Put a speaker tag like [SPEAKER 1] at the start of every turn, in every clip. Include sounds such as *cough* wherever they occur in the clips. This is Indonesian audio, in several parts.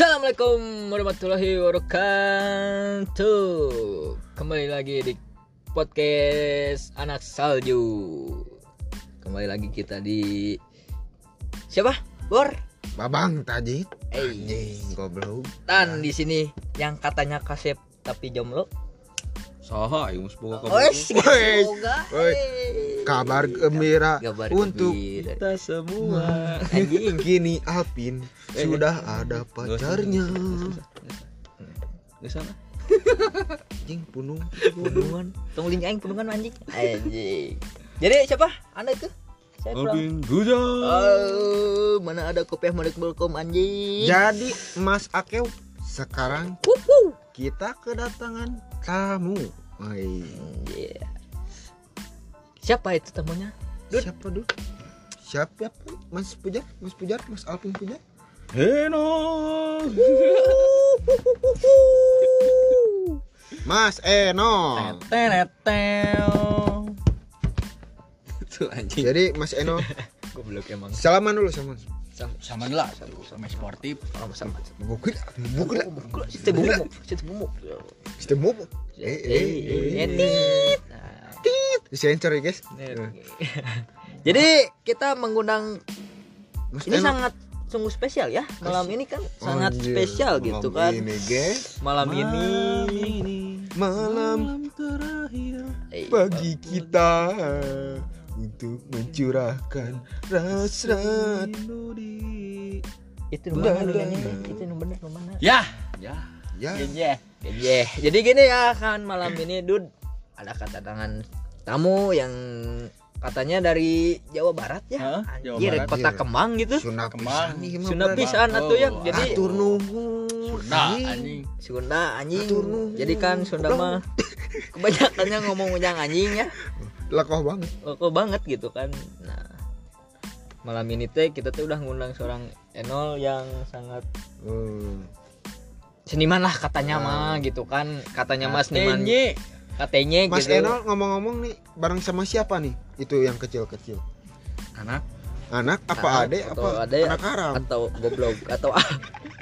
[SPEAKER 1] Assalamualaikum warahmatullahi wabarakatuh. Kembali lagi di podcast Anak Salju. Kembali lagi kita di siapa? Bor.
[SPEAKER 2] Babang Tajid
[SPEAKER 1] Eh,
[SPEAKER 2] Anjing goblok
[SPEAKER 1] Tan di sini yang katanya kasep tapi jomblo.
[SPEAKER 3] Saha aing
[SPEAKER 1] Oh,
[SPEAKER 3] kabar.
[SPEAKER 2] Woi,
[SPEAKER 1] semoga.
[SPEAKER 2] woi.
[SPEAKER 1] eh.
[SPEAKER 2] Kabar gembira
[SPEAKER 1] Kabar
[SPEAKER 2] untuk
[SPEAKER 1] gembira.
[SPEAKER 3] Kita semua.
[SPEAKER 1] anjing.
[SPEAKER 2] Kini Alpin
[SPEAKER 3] Eh,
[SPEAKER 2] sudah ada pacarnya
[SPEAKER 3] Geus sana. *laughs*
[SPEAKER 2] Anjing punung
[SPEAKER 1] Punungan. Tunggu link aing punungan anjing. Anjing. Jadi siapa? Anda itu?
[SPEAKER 3] Alvin Guja.
[SPEAKER 1] Oh, mana ada kopiah merek belkom anjing.
[SPEAKER 2] Jadi Mas Akeu sekarang
[SPEAKER 1] Wuhu.
[SPEAKER 2] kita kedatangan tamu Woi,
[SPEAKER 1] Iya. Siapa itu tamunya? Dud.
[SPEAKER 2] Siapa dulu? Siapa? Mas Pujar? Mas Pujar? Mas Alvin Pujar?
[SPEAKER 3] Heno. *laughs*
[SPEAKER 2] Mas Eno
[SPEAKER 1] Tenetel.
[SPEAKER 3] Tuh anjing.
[SPEAKER 2] Jadi Mas Eno *laughs*
[SPEAKER 1] Goblok emang.
[SPEAKER 2] Salaman dulu sama
[SPEAKER 3] Sama lah, sama sportif.
[SPEAKER 1] Oh, sama.
[SPEAKER 2] Bukul Bukul
[SPEAKER 1] Situ bumuk, situ bumuk.
[SPEAKER 2] Sistem mobo Eh eh eh
[SPEAKER 1] Eh, tit. Nah,
[SPEAKER 2] Disensor ya guys. *laughs*
[SPEAKER 1] Jadi kita mengundang
[SPEAKER 2] Mas
[SPEAKER 1] ini sangat sungguh spesial ya. Malam ini kan sangat spesial gitu kan.
[SPEAKER 2] Malam ini guys
[SPEAKER 1] Malam ini
[SPEAKER 2] Malam
[SPEAKER 3] terakhir.
[SPEAKER 1] Eh,
[SPEAKER 2] bagi kita Untuk mencurahkan
[SPEAKER 3] Rindu di
[SPEAKER 1] itu nu mana nu nyanyi teh? itu nu mana
[SPEAKER 3] Ya. Ya.
[SPEAKER 2] Ya
[SPEAKER 1] Genjeh. Genjeh. Jadi gini ya kan malam ini Dud ada kedatangan tamu yang katanya dari Jawa Barat ya.
[SPEAKER 3] Hah? Jawa
[SPEAKER 1] Anjir,
[SPEAKER 3] Barat,
[SPEAKER 1] kota
[SPEAKER 2] iya.
[SPEAKER 1] Kemang gitu.
[SPEAKER 2] Sunda
[SPEAKER 3] Kemang.
[SPEAKER 1] Sunda pisan atuh ya.
[SPEAKER 3] Oh,
[SPEAKER 1] Jadi
[SPEAKER 2] Atur nuhun
[SPEAKER 3] Nah,
[SPEAKER 2] Anjing.
[SPEAKER 3] anjing.
[SPEAKER 1] Sunda anjing.
[SPEAKER 2] Atur nuhun.
[SPEAKER 1] Jadi kan Sunda mah *laughs* kebanyakannya ngomong ujang anjing ya. *laughs*
[SPEAKER 2] Lekoh banget
[SPEAKER 1] Kok banget gitu kan. Nah, malam ini teh kita tuh udah ngundang seorang Enol yang sangat
[SPEAKER 2] Hmm.
[SPEAKER 1] seniman lah katanya
[SPEAKER 2] Ah.
[SPEAKER 1] mah gitu kan. Katanya mah seniman katanya
[SPEAKER 2] Mas
[SPEAKER 1] gitu.
[SPEAKER 2] Eno ngomong-ngomong nih bareng sama siapa nih itu yang kecil-kecil
[SPEAKER 3] Anak.
[SPEAKER 2] anak apa
[SPEAKER 1] Anak
[SPEAKER 2] ade
[SPEAKER 1] atau
[SPEAKER 2] apa
[SPEAKER 1] ade
[SPEAKER 2] anak haram
[SPEAKER 1] atau goblok atau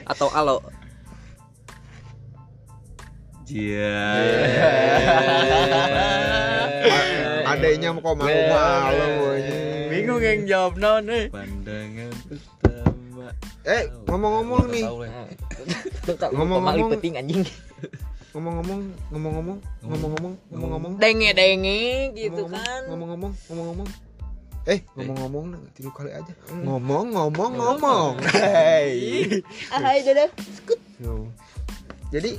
[SPEAKER 1] atau alo
[SPEAKER 3] Jia.
[SPEAKER 2] A- adenya kok malu-malu anjing.
[SPEAKER 3] Bingung yang jawab non eh. Pandangan utama.
[SPEAKER 2] eh ngomong-ngomong nih.
[SPEAKER 1] ngomong-ngomong.
[SPEAKER 2] Ngomong-ngomong-
[SPEAKER 1] penting anjing.
[SPEAKER 2] Ngomong-ngomong ngomong-ngomong ngomong-ngomong ngomong-ngomong.
[SPEAKER 1] Denge denge gitu kan.
[SPEAKER 2] ngomong-ngomong ngomong-ngomong. Eh ngomong-ngomong nah, tilu kali aja. Ngomong-ngomong ngomong. Hey
[SPEAKER 1] ah hai dadah.
[SPEAKER 2] No. jadi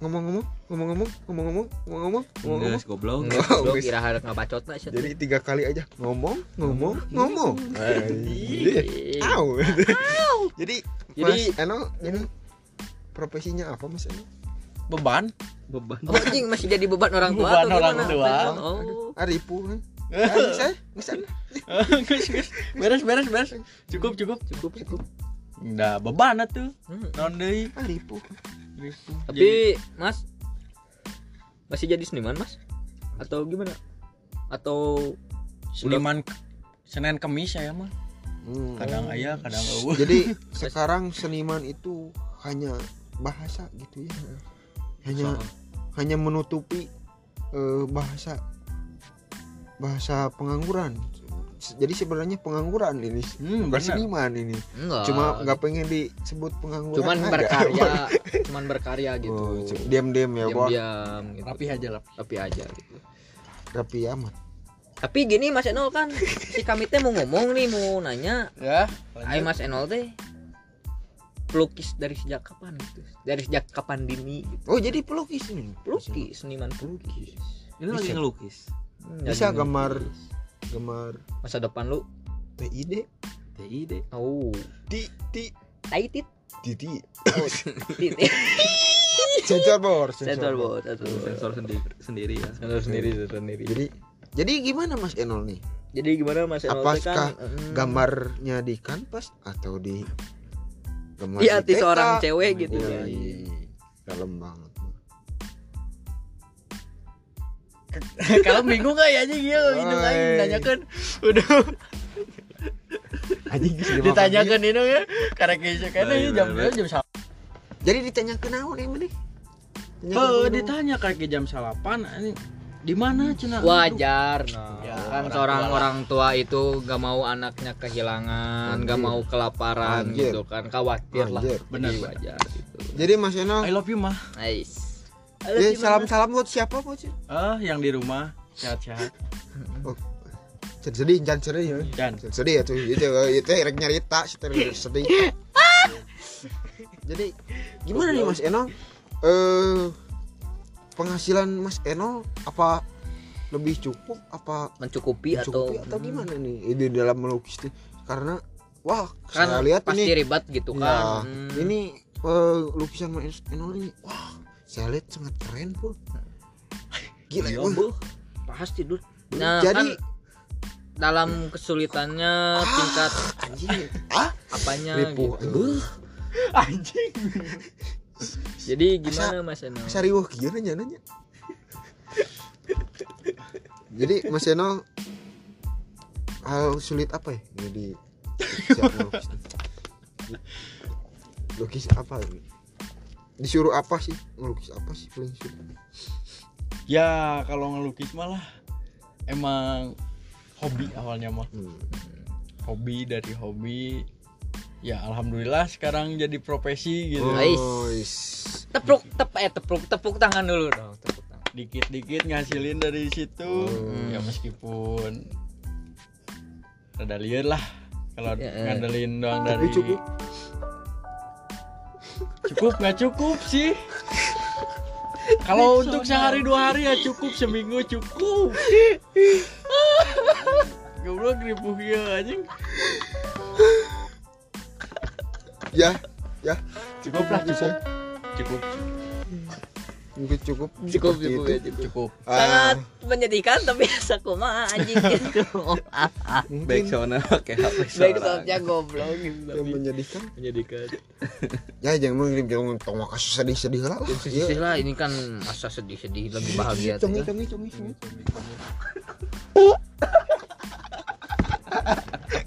[SPEAKER 2] ngomong-ngomong ngomong-ngomong ngomong-ngomong ngomong-ngomong ngomong-ngomong
[SPEAKER 3] Geus goblok.
[SPEAKER 1] goblok kira harus ngabacot lah
[SPEAKER 2] jadi tiga kali aja ngomong ngomong ngomong Hey. Au. *laughs* jadi
[SPEAKER 1] Jadi-
[SPEAKER 2] Mas Eno ini profesinya apa Mas Eno
[SPEAKER 3] Beban. Beban.
[SPEAKER 1] oh *laughs* anjing masih jadi beban orang tua
[SPEAKER 3] Beban
[SPEAKER 1] atau
[SPEAKER 3] orang tua.
[SPEAKER 1] oh
[SPEAKER 2] Aripu kan Ah, *laughs* bisa bisa
[SPEAKER 3] Geus, geus. Beres beres beres. Cukup cukup.
[SPEAKER 1] cukup cukup
[SPEAKER 3] Nah, beban.
[SPEAKER 1] Hmm.
[SPEAKER 3] Non deui.
[SPEAKER 2] Aripu
[SPEAKER 1] tapi mas? Masih jadi seniman mas? Atau gimana? Atau
[SPEAKER 3] seniman Senin Kemis saya mah.
[SPEAKER 2] Hmm.
[SPEAKER 3] Kadang ayah, kadang eueuh.
[SPEAKER 2] jadi *laughs* sekarang seniman itu hanya bahasa gitu ya. Hanya hanya menutupi eh, bahasa bahasa pengangguran jadi sebenarnya pengangguran ini.
[SPEAKER 3] Hmm,
[SPEAKER 2] bukan seniman ini.
[SPEAKER 1] Enggak.
[SPEAKER 2] Cuma nggak pengen disebut pengangguran
[SPEAKER 1] cuman
[SPEAKER 2] aja.
[SPEAKER 1] berkarya *laughs* cuman berkarya gitu.
[SPEAKER 2] oh, diam diam ya bos.
[SPEAKER 1] Diam-diam gitu.
[SPEAKER 3] Rapi aja lah.
[SPEAKER 1] tapi aja gitu.
[SPEAKER 2] Rapi amat.
[SPEAKER 1] Tapi gini Mas Enol kan si kami teh mau ngomong nih mau nanya.
[SPEAKER 3] Ya.
[SPEAKER 1] Ayo Mas Enol teh. Pelukis dari sejak kapan gitu? Dari sejak kapan dini gitu?
[SPEAKER 2] Oh jadi pelukis ini
[SPEAKER 1] pelukis seniman pelukis.
[SPEAKER 3] Ini lagi
[SPEAKER 2] Bisa.
[SPEAKER 3] ngelukis.
[SPEAKER 2] Bisa gambar. Gambar
[SPEAKER 1] masa depan lu?
[SPEAKER 2] TID
[SPEAKER 3] TID.
[SPEAKER 1] oh.
[SPEAKER 2] Ti ti.
[SPEAKER 1] Taitit
[SPEAKER 2] titi
[SPEAKER 1] oh *laughs* titit
[SPEAKER 2] sensor bor
[SPEAKER 1] sensor bot sensor
[SPEAKER 3] Sensor sendiri sendiri ya.
[SPEAKER 1] sensor sendiri sensor sendiri.
[SPEAKER 2] Jadi jadi gimana Mas Enol nih?
[SPEAKER 1] Jadi gimana Mas Enol?
[SPEAKER 2] Apakah
[SPEAKER 1] kan mm,
[SPEAKER 2] gambarnya di kanvas atau di gambar
[SPEAKER 1] di hati seorang cewek gitu
[SPEAKER 2] iya. dalam banget *laughs*
[SPEAKER 3] Kalau bingung gak ya anjing? Ya gitu kan
[SPEAKER 2] Oi.
[SPEAKER 3] nanyakan udah
[SPEAKER 2] anjing
[SPEAKER 3] ditanyakan ini ya. Karena kayaknya kan
[SPEAKER 1] Iya,
[SPEAKER 3] jam jam jam
[SPEAKER 2] jadi ditanya ke naon ini ke
[SPEAKER 3] Oh, ditanya kayak jam salapan ini di mana cina?
[SPEAKER 1] Wajar. Nah.
[SPEAKER 3] Ya,
[SPEAKER 1] kan
[SPEAKER 3] orang
[SPEAKER 1] seorang
[SPEAKER 3] tua lah.
[SPEAKER 1] orang tua itu gak mau anaknya kehilangan gak
[SPEAKER 2] Anjir.
[SPEAKER 1] mau kelaparan
[SPEAKER 2] Anjir.
[SPEAKER 1] gitu kan. Khawatir lah.
[SPEAKER 2] Anjir.
[SPEAKER 3] Benar,
[SPEAKER 1] Jadi
[SPEAKER 3] benar.
[SPEAKER 1] wajar gitu.
[SPEAKER 2] Jadi Mas Eno
[SPEAKER 3] I love you mah
[SPEAKER 1] nice
[SPEAKER 2] ya, salam salam buat siapa buat sih
[SPEAKER 3] ah yang di rumah. Sehat-sehat. *laughs*
[SPEAKER 2] Sedih jangan sedih. Ya
[SPEAKER 3] dan.
[SPEAKER 2] Sedih ya tuh itu itu rek nyarita sedih sedih. *laughs* Jadi gimana nih Mas Eno? Eh penghasilan Mas Eno apa lebih cukup apa
[SPEAKER 1] mencukupi,
[SPEAKER 2] mencukupi
[SPEAKER 1] atau
[SPEAKER 2] atau gimana nih? Ini dalam melukis nih? karena wah
[SPEAKER 1] kan
[SPEAKER 2] saya lihat
[SPEAKER 1] pasti
[SPEAKER 2] ini
[SPEAKER 1] ribet gitu
[SPEAKER 2] ya,
[SPEAKER 1] kan. Hmm.
[SPEAKER 2] ini eh, lukisan Mas Eno ini wah saya lihat sangat keren pun gila
[SPEAKER 1] Iya. Bu. pasti dulu nah
[SPEAKER 2] jadi
[SPEAKER 1] kan dalam kesulitannya tingkat
[SPEAKER 2] anjing. Ah
[SPEAKER 1] apanya
[SPEAKER 2] ripuh
[SPEAKER 1] gitu.
[SPEAKER 3] anjing.
[SPEAKER 1] Jadi gimana mas Eno?
[SPEAKER 2] Sariwah kieu nanya nanya. Jadi Mas Eno hal sulit apa ya? Jadi lukis apa ini disuruh apa sih ngelukis apa sih paling sulit
[SPEAKER 3] ya kalau ngelukis malah emang hobi awalnya mah
[SPEAKER 2] hmm.
[SPEAKER 3] hobi dari hobi ya alhamdulillah sekarang jadi profesi gitu.
[SPEAKER 2] Oh, is.
[SPEAKER 1] tepuk tep eh tepuk tepuk tangan dulu dong tepuk tangan
[SPEAKER 3] dikit-dikit ngasilin dari situ
[SPEAKER 2] Hmm.
[SPEAKER 3] ya meskipun rada liar lah kalau
[SPEAKER 1] Ya,
[SPEAKER 3] ngandelin doang dari
[SPEAKER 2] tapi cukup
[SPEAKER 3] cukup nggak cukup sih. Kalau untuk sehari dua hari ya cukup seminggu cukup. Goblok ripuh ya anjing.
[SPEAKER 2] Ya ya.
[SPEAKER 3] Cukup lah
[SPEAKER 2] bisa.
[SPEAKER 3] Cukup
[SPEAKER 2] mungkin cukup.
[SPEAKER 1] Cukup cukup
[SPEAKER 2] itu.
[SPEAKER 1] ya cukup.
[SPEAKER 3] Cukup.
[SPEAKER 2] Ah,
[SPEAKER 1] sangat menyedihkan tapi *laughs* sakuma anjing. Gitu *laughs*
[SPEAKER 2] mungkin
[SPEAKER 4] Backsoundnya pakai HP
[SPEAKER 1] baik soundnya goblok gitu
[SPEAKER 2] yang menyedihkan?
[SPEAKER 1] Menyedihkan.
[SPEAKER 2] Ya jangan mengirim jangan tong kasih sedih sedih lah
[SPEAKER 1] sedih lah ini kan masa sedih sedih lebih bahagia tuh
[SPEAKER 2] Congi,
[SPEAKER 1] ya.
[SPEAKER 2] congi, congi, congi.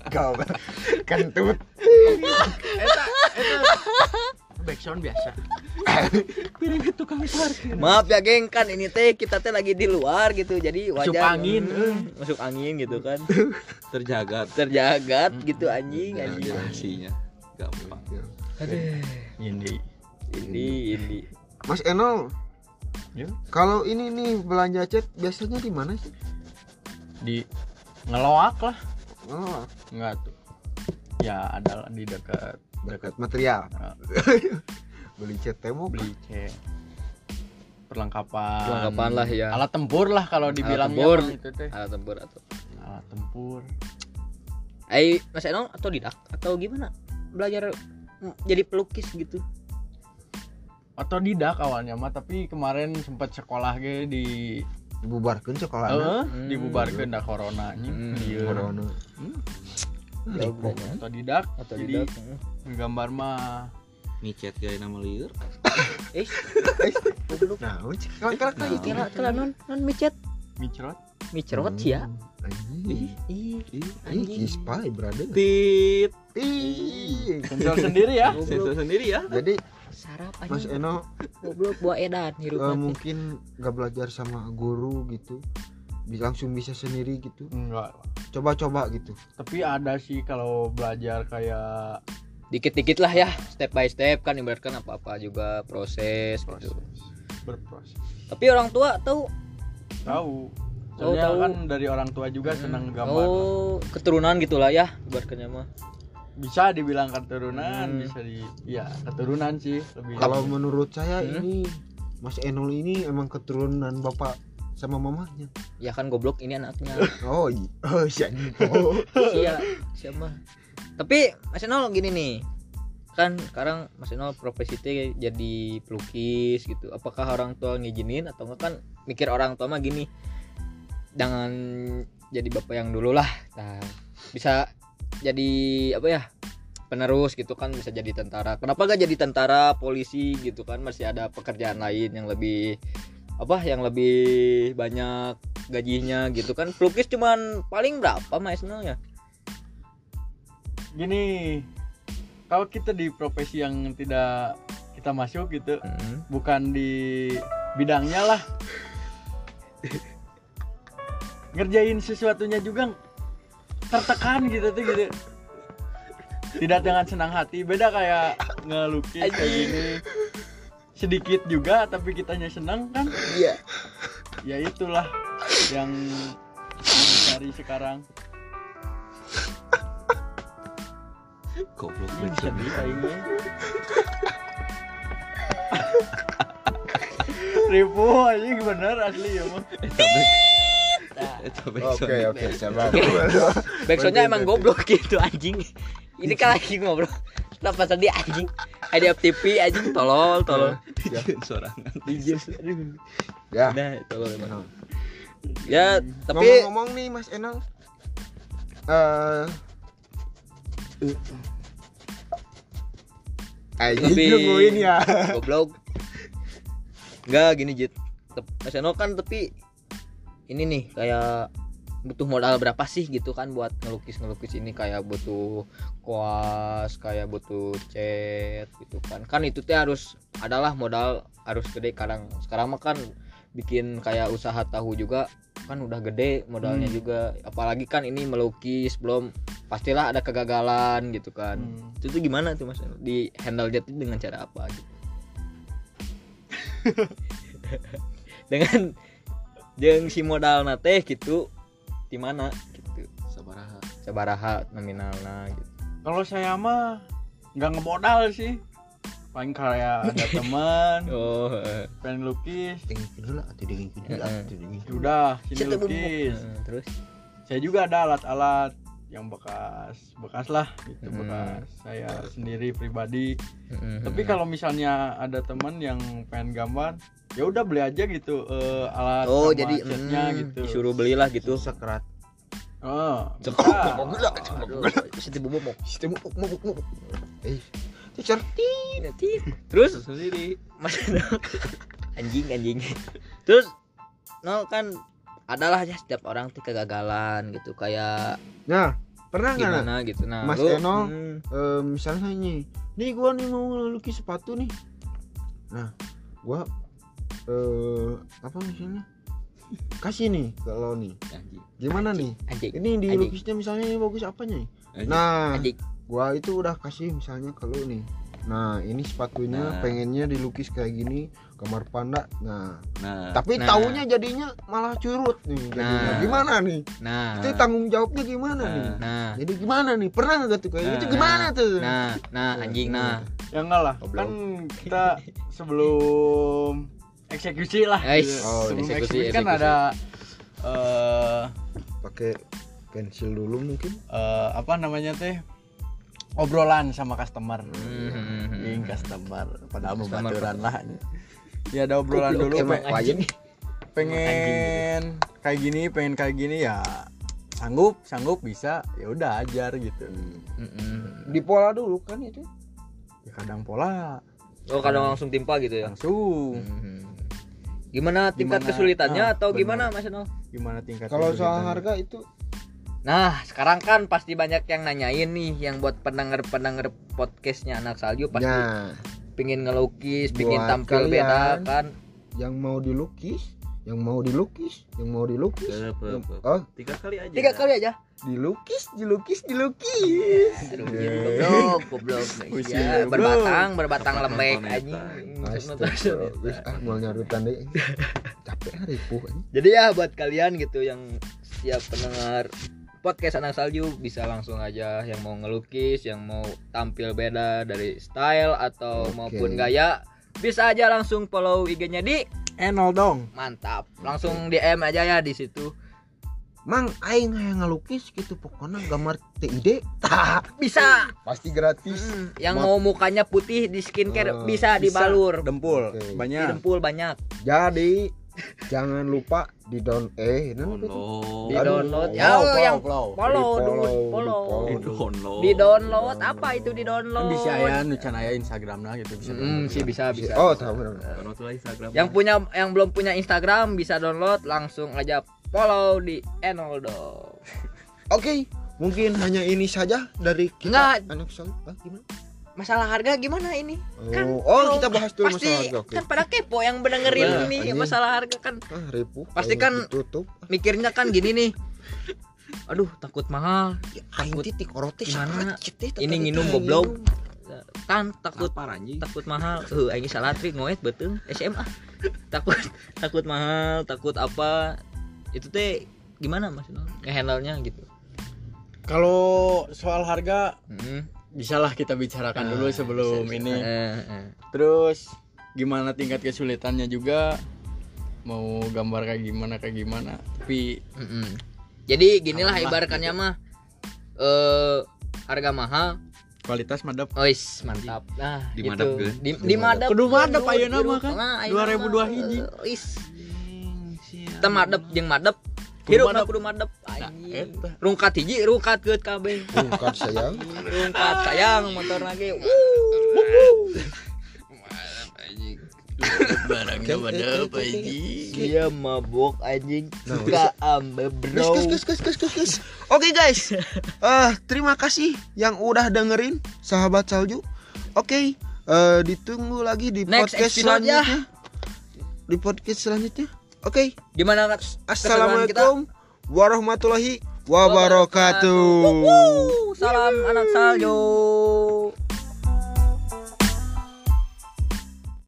[SPEAKER 2] Kau kentut. *laughs*
[SPEAKER 3] backsound biasa. *laughs* Piring itu kami parkir.
[SPEAKER 1] Maaf ya geng. Kan ini teh kita teh lagi di luar gitu. Jadi wajar.
[SPEAKER 3] Masuk angin,
[SPEAKER 1] Hmm,
[SPEAKER 3] eh.
[SPEAKER 1] masuk angin gitu kan. *laughs*
[SPEAKER 4] Terjaga
[SPEAKER 1] terjaga gitu anjing anjing.
[SPEAKER 4] Durasinya gampang.
[SPEAKER 3] ini.
[SPEAKER 1] Ini ini.
[SPEAKER 2] Mas Enol,
[SPEAKER 3] Ya.
[SPEAKER 2] kalau ini nih belanja cat biasanya di mana sih?
[SPEAKER 3] di ngeloak lah.
[SPEAKER 2] Oh,
[SPEAKER 3] enggak tuh. Ya ada di dekat
[SPEAKER 2] dekat material.
[SPEAKER 3] Nah. *laughs*
[SPEAKER 2] Beli cat temo
[SPEAKER 3] beli cek perlengkapan
[SPEAKER 1] Perlengkapan lah ya.
[SPEAKER 3] alat tempur lah kalau dibilang
[SPEAKER 1] tempur.
[SPEAKER 3] itu teh
[SPEAKER 1] alat tempur atau
[SPEAKER 3] alat tempur
[SPEAKER 1] eh mas Eno atau didak atau gimana belajar jadi pelukis gitu
[SPEAKER 3] otodidak awalnya mah tapi kemarin sempat sekolah ge di
[SPEAKER 2] dibubarkan sekolah.
[SPEAKER 3] eh
[SPEAKER 1] Hmm.
[SPEAKER 3] dibubarkeun da corona nya
[SPEAKER 1] Hmm,
[SPEAKER 3] Ieu.
[SPEAKER 2] Corona.
[SPEAKER 1] Jawabannya
[SPEAKER 3] otodidak
[SPEAKER 1] atau
[SPEAKER 3] jadi
[SPEAKER 1] didak mm.
[SPEAKER 3] nggambar mah
[SPEAKER 4] Micet gaya nama liur. *coughs*
[SPEAKER 1] eh
[SPEAKER 2] Nah, kalau kalau itu.
[SPEAKER 1] kira kira non non micet
[SPEAKER 3] microt
[SPEAKER 1] microt ya
[SPEAKER 2] Anjing.
[SPEAKER 1] ih
[SPEAKER 2] Ih,
[SPEAKER 1] anjing.
[SPEAKER 2] spy brother.
[SPEAKER 4] Tit.
[SPEAKER 2] Ih.
[SPEAKER 3] sensor sendiri ya
[SPEAKER 4] Sensor sendiri ya.
[SPEAKER 2] Jadi
[SPEAKER 1] sarap
[SPEAKER 2] Mas
[SPEAKER 1] anjing
[SPEAKER 2] Eno
[SPEAKER 1] goblok buah edan
[SPEAKER 2] eh,
[SPEAKER 1] hirup
[SPEAKER 2] mungkin nggak belajar sama guru gitu, langsung bisa sendiri gitu.
[SPEAKER 3] enggak
[SPEAKER 2] Coba-coba gitu.
[SPEAKER 3] tapi ada sih kalau belajar kayak
[SPEAKER 1] dikit-dikit lah ya step by step kan ibaratkan apa-apa juga proses,
[SPEAKER 3] proses
[SPEAKER 1] gitu
[SPEAKER 3] berproses
[SPEAKER 1] tapi orang tua tahu
[SPEAKER 3] tahu
[SPEAKER 1] Oh,
[SPEAKER 3] soalnya
[SPEAKER 1] tahu.
[SPEAKER 3] kan dari orang tua juga senang gambar lah.
[SPEAKER 1] oh keturunan gitulah ya ibaratkannya mah
[SPEAKER 3] bisa dibilang keturunan
[SPEAKER 1] Hmm.
[SPEAKER 3] bisa di ya keturunan sih lebih
[SPEAKER 2] Kalau menurut saya
[SPEAKER 1] Hmm?
[SPEAKER 2] ini Mas Enol ini emang keturunan bapak sama mamanya.
[SPEAKER 1] Ya kan goblok ini anaknya
[SPEAKER 2] Oh iya. Oh siapa?
[SPEAKER 1] Iya, siapa? Tapi Mas Enol gini nih. Kan sekarang Mas Enol profesi jadi pelukis gitu. Apakah orang tua ngizinin atau enggak kan mikir orang tua mah gini. Jangan jadi bapak yang dulu lah. Nah, bisa jadi apa ya? penerus gitu kan bisa jadi tentara. Kenapa gak jadi tentara, polisi gitu kan masih ada pekerjaan lain yang lebih apa yang lebih banyak gajinya gitu kan. Pelukis cuman paling berapa mas Enol ya
[SPEAKER 3] gini kalau kita di profesi yang tidak kita masuk gitu
[SPEAKER 1] Mm.
[SPEAKER 3] bukan di bidangnya lah. Ngerjain sesuatunya juga tertekan gitu tuh gitu. Tidak dengan senang hati. Beda kayak ngelukis kayak gini sedikit juga tapi kitanya senang kan?
[SPEAKER 2] Iya.
[SPEAKER 3] Ya itulah yang dicari sekarang.
[SPEAKER 4] Goblok
[SPEAKER 3] Ih, sedih kayaknya Ribu aja bener asli ya mah
[SPEAKER 4] Eta
[SPEAKER 2] oke
[SPEAKER 4] backsound.
[SPEAKER 2] oke sabar
[SPEAKER 1] Backsoundnya emang goblok gitu anjing. Ini kan lagi ngobrol. Kenapa sedih anjing? Ada FTP anjing tolol tolol.
[SPEAKER 4] Dijieun *laughs* sorangan.
[SPEAKER 2] ya
[SPEAKER 1] Nah, tolol emang. Ya, tapi
[SPEAKER 2] ngomong-ngomong nih Mas Enol eh Ayo
[SPEAKER 1] Lebih- *laughs*
[SPEAKER 2] nungguin ya
[SPEAKER 1] goblok. Enggak gini Jit. Mas Eno kan tapi ini nih kayak butuh modal berapa sih gitu kan buat ngelukis-ngelukis ini kayak butuh kuas, kayak butuh cat gitu kan. Kan itu teh harus adalah modal harus gede kadang sekarang mah kan bikin kayak usaha tahu juga kan udah gede modalnya
[SPEAKER 3] Hmm.
[SPEAKER 1] juga apalagi kan ini melukis belum pastilah ada kegagalan gitu kan
[SPEAKER 3] Hmm.
[SPEAKER 1] itu tuh gimana tuh mas di handle jet dengan cara apa gitu *laughs* dengan jeung si modal nate gitu di mana gitu.
[SPEAKER 4] Sabaraha.
[SPEAKER 1] sabaraha nominalna gitu.
[SPEAKER 3] Kalau saya mah nggak ngemodal sih. Paling kayak ada *laughs* teman
[SPEAKER 1] oh.
[SPEAKER 3] pengen lukis.
[SPEAKER 2] Dulu atau dingin dulu
[SPEAKER 1] Heeh.
[SPEAKER 2] atau dingin
[SPEAKER 3] ya udah sini lukis.
[SPEAKER 1] terus?
[SPEAKER 3] Saya juga ada alat-alat yang bekas bekas lah gitu.
[SPEAKER 1] Hmm.
[SPEAKER 3] bekas saya sendiri pribadi.
[SPEAKER 1] Heeh,
[SPEAKER 3] tapi kalau misalnya ada teman yang pengen gambar ya udah beli aja gitu eh, alat
[SPEAKER 1] oh jadi mm,
[SPEAKER 3] gitu.
[SPEAKER 1] disuruh belilah gitu
[SPEAKER 2] sekerat.
[SPEAKER 3] Oh,
[SPEAKER 1] Cekok.
[SPEAKER 3] bisa.
[SPEAKER 2] mau gila
[SPEAKER 1] Aduh, siti bubuk mau
[SPEAKER 2] eh itu certi
[SPEAKER 1] terus?
[SPEAKER 4] Sendiri.
[SPEAKER 1] Mas anjing anjing. Terus no kan adalah ya setiap orang tuh kegagalan gitu kayak
[SPEAKER 2] nah pernah nggak?
[SPEAKER 1] gimana gitu? Nah
[SPEAKER 2] Mas
[SPEAKER 1] lu-
[SPEAKER 2] Eno?
[SPEAKER 1] hmm,
[SPEAKER 2] Eh, misalnya nih nih gua nih mau ngelukis sepatu nih. Nah gua eh apa misalnya kasih nih kalau nih.
[SPEAKER 4] Anjing.
[SPEAKER 2] gimana nih?
[SPEAKER 1] Anjing.
[SPEAKER 2] Ini
[SPEAKER 1] Anjing.
[SPEAKER 2] dilukisnya misalnya ini bagus apanya nih? Nah
[SPEAKER 1] anjing.
[SPEAKER 2] gua itu udah kasih misalnya kalau nih. Nah ini sepatunya
[SPEAKER 4] Nah.
[SPEAKER 2] pengennya dilukis kayak gini kamar panda. Nah.
[SPEAKER 4] Nah,
[SPEAKER 2] tapi
[SPEAKER 1] Nah.
[SPEAKER 2] taunya jadinya malah curut nih jadinya.
[SPEAKER 1] Nah.
[SPEAKER 2] gimana nih?
[SPEAKER 1] Nah.
[SPEAKER 2] Itu tanggung jawabnya gimana
[SPEAKER 4] Nah.
[SPEAKER 2] nih?
[SPEAKER 1] Nah.
[SPEAKER 2] Jadi gimana nih? Pernah nggak tuh kayak gitu?
[SPEAKER 4] Nah.
[SPEAKER 2] gimana tuh?
[SPEAKER 1] Nah. Nah anjing nah.
[SPEAKER 3] Ya enggak lah. Kan kita sebelum eksekusi lah gitu.
[SPEAKER 2] oh,
[SPEAKER 3] sebelum
[SPEAKER 1] eksekusi,
[SPEAKER 3] eksekusi, kan
[SPEAKER 1] eksekusi.
[SPEAKER 3] ada eh
[SPEAKER 2] pakai pensil dulu mungkin
[SPEAKER 3] eh, apa namanya teh obrolan sama customer
[SPEAKER 1] Hmm.
[SPEAKER 3] Ing customer padahal membaturan lah ya ada obrolan
[SPEAKER 1] Goblok
[SPEAKER 3] dulu
[SPEAKER 1] emang
[SPEAKER 3] pe-
[SPEAKER 1] anjing.
[SPEAKER 3] pengen kayak gini pengen kayak gini ya sanggup sanggup bisa ya udah ajar gitu
[SPEAKER 1] Mm-mm.
[SPEAKER 2] di pola dulu kan itu
[SPEAKER 3] ya kadang pola
[SPEAKER 1] oh kadang langsung timpa gitu ya
[SPEAKER 3] langsung
[SPEAKER 1] Mhm. Gimana tingkat
[SPEAKER 3] Gimana?
[SPEAKER 1] kesulitannya
[SPEAKER 3] Ah,
[SPEAKER 1] atau
[SPEAKER 3] benar.
[SPEAKER 1] gimana Mas Eno
[SPEAKER 3] gimana tingkat
[SPEAKER 2] kalau soal harga itu
[SPEAKER 1] Nah, sekarang kan pasti banyak yang nanyain nih yang buat pendengar-pendengar podcastnya anak salju pasti
[SPEAKER 2] nah
[SPEAKER 1] pingin ngelukis, pingin tampil beda kan.
[SPEAKER 2] yang mau dilukis yang mau dilukis yang mau dilukis
[SPEAKER 4] apa,
[SPEAKER 2] yang-
[SPEAKER 4] apa.
[SPEAKER 2] oh
[SPEAKER 4] tiga kali aja.
[SPEAKER 1] Tiga kali aja.
[SPEAKER 2] dilukis dilukis dilukis
[SPEAKER 1] Aduh, ya, goblok, goblok. Ya,
[SPEAKER 3] goblok.
[SPEAKER 1] berbatang, berbatang lembek
[SPEAKER 2] wis, ah mau nyarutan deh capek ah anjing.
[SPEAKER 1] Jadi ya buat kalian gitu yang siap pendengar podcast anak salju bisa langsung aja yang mau ngelukis, yang mau tampil beda dari style atau
[SPEAKER 2] Oke.
[SPEAKER 1] maupun gaya bisa aja langsung follow IG-nya di
[SPEAKER 3] enol dong
[SPEAKER 1] mantap. Langsung DM aja ya di situ.
[SPEAKER 2] mang aing yang ngelukis gitu pokoknya gambar TID *laughs* tak
[SPEAKER 1] Bisa.
[SPEAKER 2] pasti gratis
[SPEAKER 1] Mm, yang
[SPEAKER 2] Ma-
[SPEAKER 1] mau mukanya putih di skincare
[SPEAKER 2] Oh,
[SPEAKER 1] bisa dibalur.
[SPEAKER 3] dempul.
[SPEAKER 1] Di
[SPEAKER 3] banyak
[SPEAKER 1] dempul banyak.
[SPEAKER 2] jadi jangan lupa di down eh?
[SPEAKER 4] Download.
[SPEAKER 1] Di download.
[SPEAKER 2] follow,
[SPEAKER 1] Ya
[SPEAKER 3] follow,
[SPEAKER 1] yang
[SPEAKER 3] follow.
[SPEAKER 1] follow
[SPEAKER 2] Di
[SPEAKER 1] dulu,
[SPEAKER 2] follow,
[SPEAKER 1] follow.
[SPEAKER 2] di
[SPEAKER 4] Di download.
[SPEAKER 1] Di download apa itu di download?
[SPEAKER 3] kan bisa ya nucan aya Instagram lah gitu bisa
[SPEAKER 1] Hmm, sih bisa bisa.
[SPEAKER 2] oh tahu benar
[SPEAKER 4] Instagram.
[SPEAKER 1] Yang punya yang belum punya Instagram bisa download langsung aja follow di Enoldo. *laughs*
[SPEAKER 2] oke mungkin hanya ini saja dari kita
[SPEAKER 1] Nggak.
[SPEAKER 2] anak ah, gimana
[SPEAKER 1] masalah harga gimana ini Kan,
[SPEAKER 2] Oh, oh
[SPEAKER 1] kalau
[SPEAKER 2] kita bahas dulu
[SPEAKER 1] pasti
[SPEAKER 2] masalah harga. Oke.
[SPEAKER 1] kan pada kepo yang mendengerin
[SPEAKER 3] Nah,
[SPEAKER 1] ini
[SPEAKER 2] anjing.
[SPEAKER 1] masalah harga kan
[SPEAKER 2] Ah, ribu.
[SPEAKER 1] Pasti
[SPEAKER 2] Ayo
[SPEAKER 1] kan
[SPEAKER 2] ditutup.
[SPEAKER 1] mikirnya kan gini nih *laughs* aduh takut mahal
[SPEAKER 2] Aing
[SPEAKER 1] takut
[SPEAKER 2] titik korote
[SPEAKER 1] gimana? ini nginum goblok kan takut
[SPEAKER 4] Lapar anjing.
[SPEAKER 1] takut mahal eh aing salah trik ngoet betul SMA *laughs* takut takut mahal takut apa itu teh gimana mas ngehandle nya gitu
[SPEAKER 3] Kalau soal harga
[SPEAKER 1] Mm.
[SPEAKER 3] Bisalah kita bicarakan dulu
[SPEAKER 1] Ah,
[SPEAKER 3] sebelum
[SPEAKER 1] bisa, bisa.
[SPEAKER 3] ini.
[SPEAKER 1] Eh, eh.
[SPEAKER 3] Terus gimana tingkat kesulitannya juga mau gambar kayak gimana kayak gimana. Tapi
[SPEAKER 1] Mm-mm. jadi ginilah
[SPEAKER 3] Aman lah,
[SPEAKER 1] ibaratkannya mah eh harga mahal
[SPEAKER 3] kualitas madep.
[SPEAKER 1] Ois mantap nah
[SPEAKER 4] Di
[SPEAKER 1] itu.
[SPEAKER 4] madep, Gun.
[SPEAKER 1] di, di madep
[SPEAKER 3] Kudu madep, ayeuna mah kan.
[SPEAKER 1] Nah, ayeuna
[SPEAKER 3] 2002
[SPEAKER 1] mah,
[SPEAKER 3] hiji.
[SPEAKER 1] Ois kita madep jeung madep hirup mah
[SPEAKER 3] madep.
[SPEAKER 1] kudu madep
[SPEAKER 3] Nah,
[SPEAKER 1] anjing
[SPEAKER 3] eta.
[SPEAKER 1] rungkat hiji rungkat keut kabeh
[SPEAKER 2] Bukan sayang.
[SPEAKER 1] rungkat sayang motor lagi
[SPEAKER 3] Barangnya madep anjing.
[SPEAKER 1] dia mabuk anjing
[SPEAKER 2] Nah,
[SPEAKER 1] suka ambe bro.
[SPEAKER 2] Oke guys, *laughs* eh terima kasih yang udah dengerin sahabat salju. Oke, eh ditunggu lagi di
[SPEAKER 1] Next
[SPEAKER 2] podcast
[SPEAKER 1] episode ya.
[SPEAKER 2] selanjutnya. Di podcast selanjutnya. Oke,
[SPEAKER 1] gimana Kak?
[SPEAKER 2] assalamualaikum warahmatullahi wabarakatuh.
[SPEAKER 1] Salam anak salju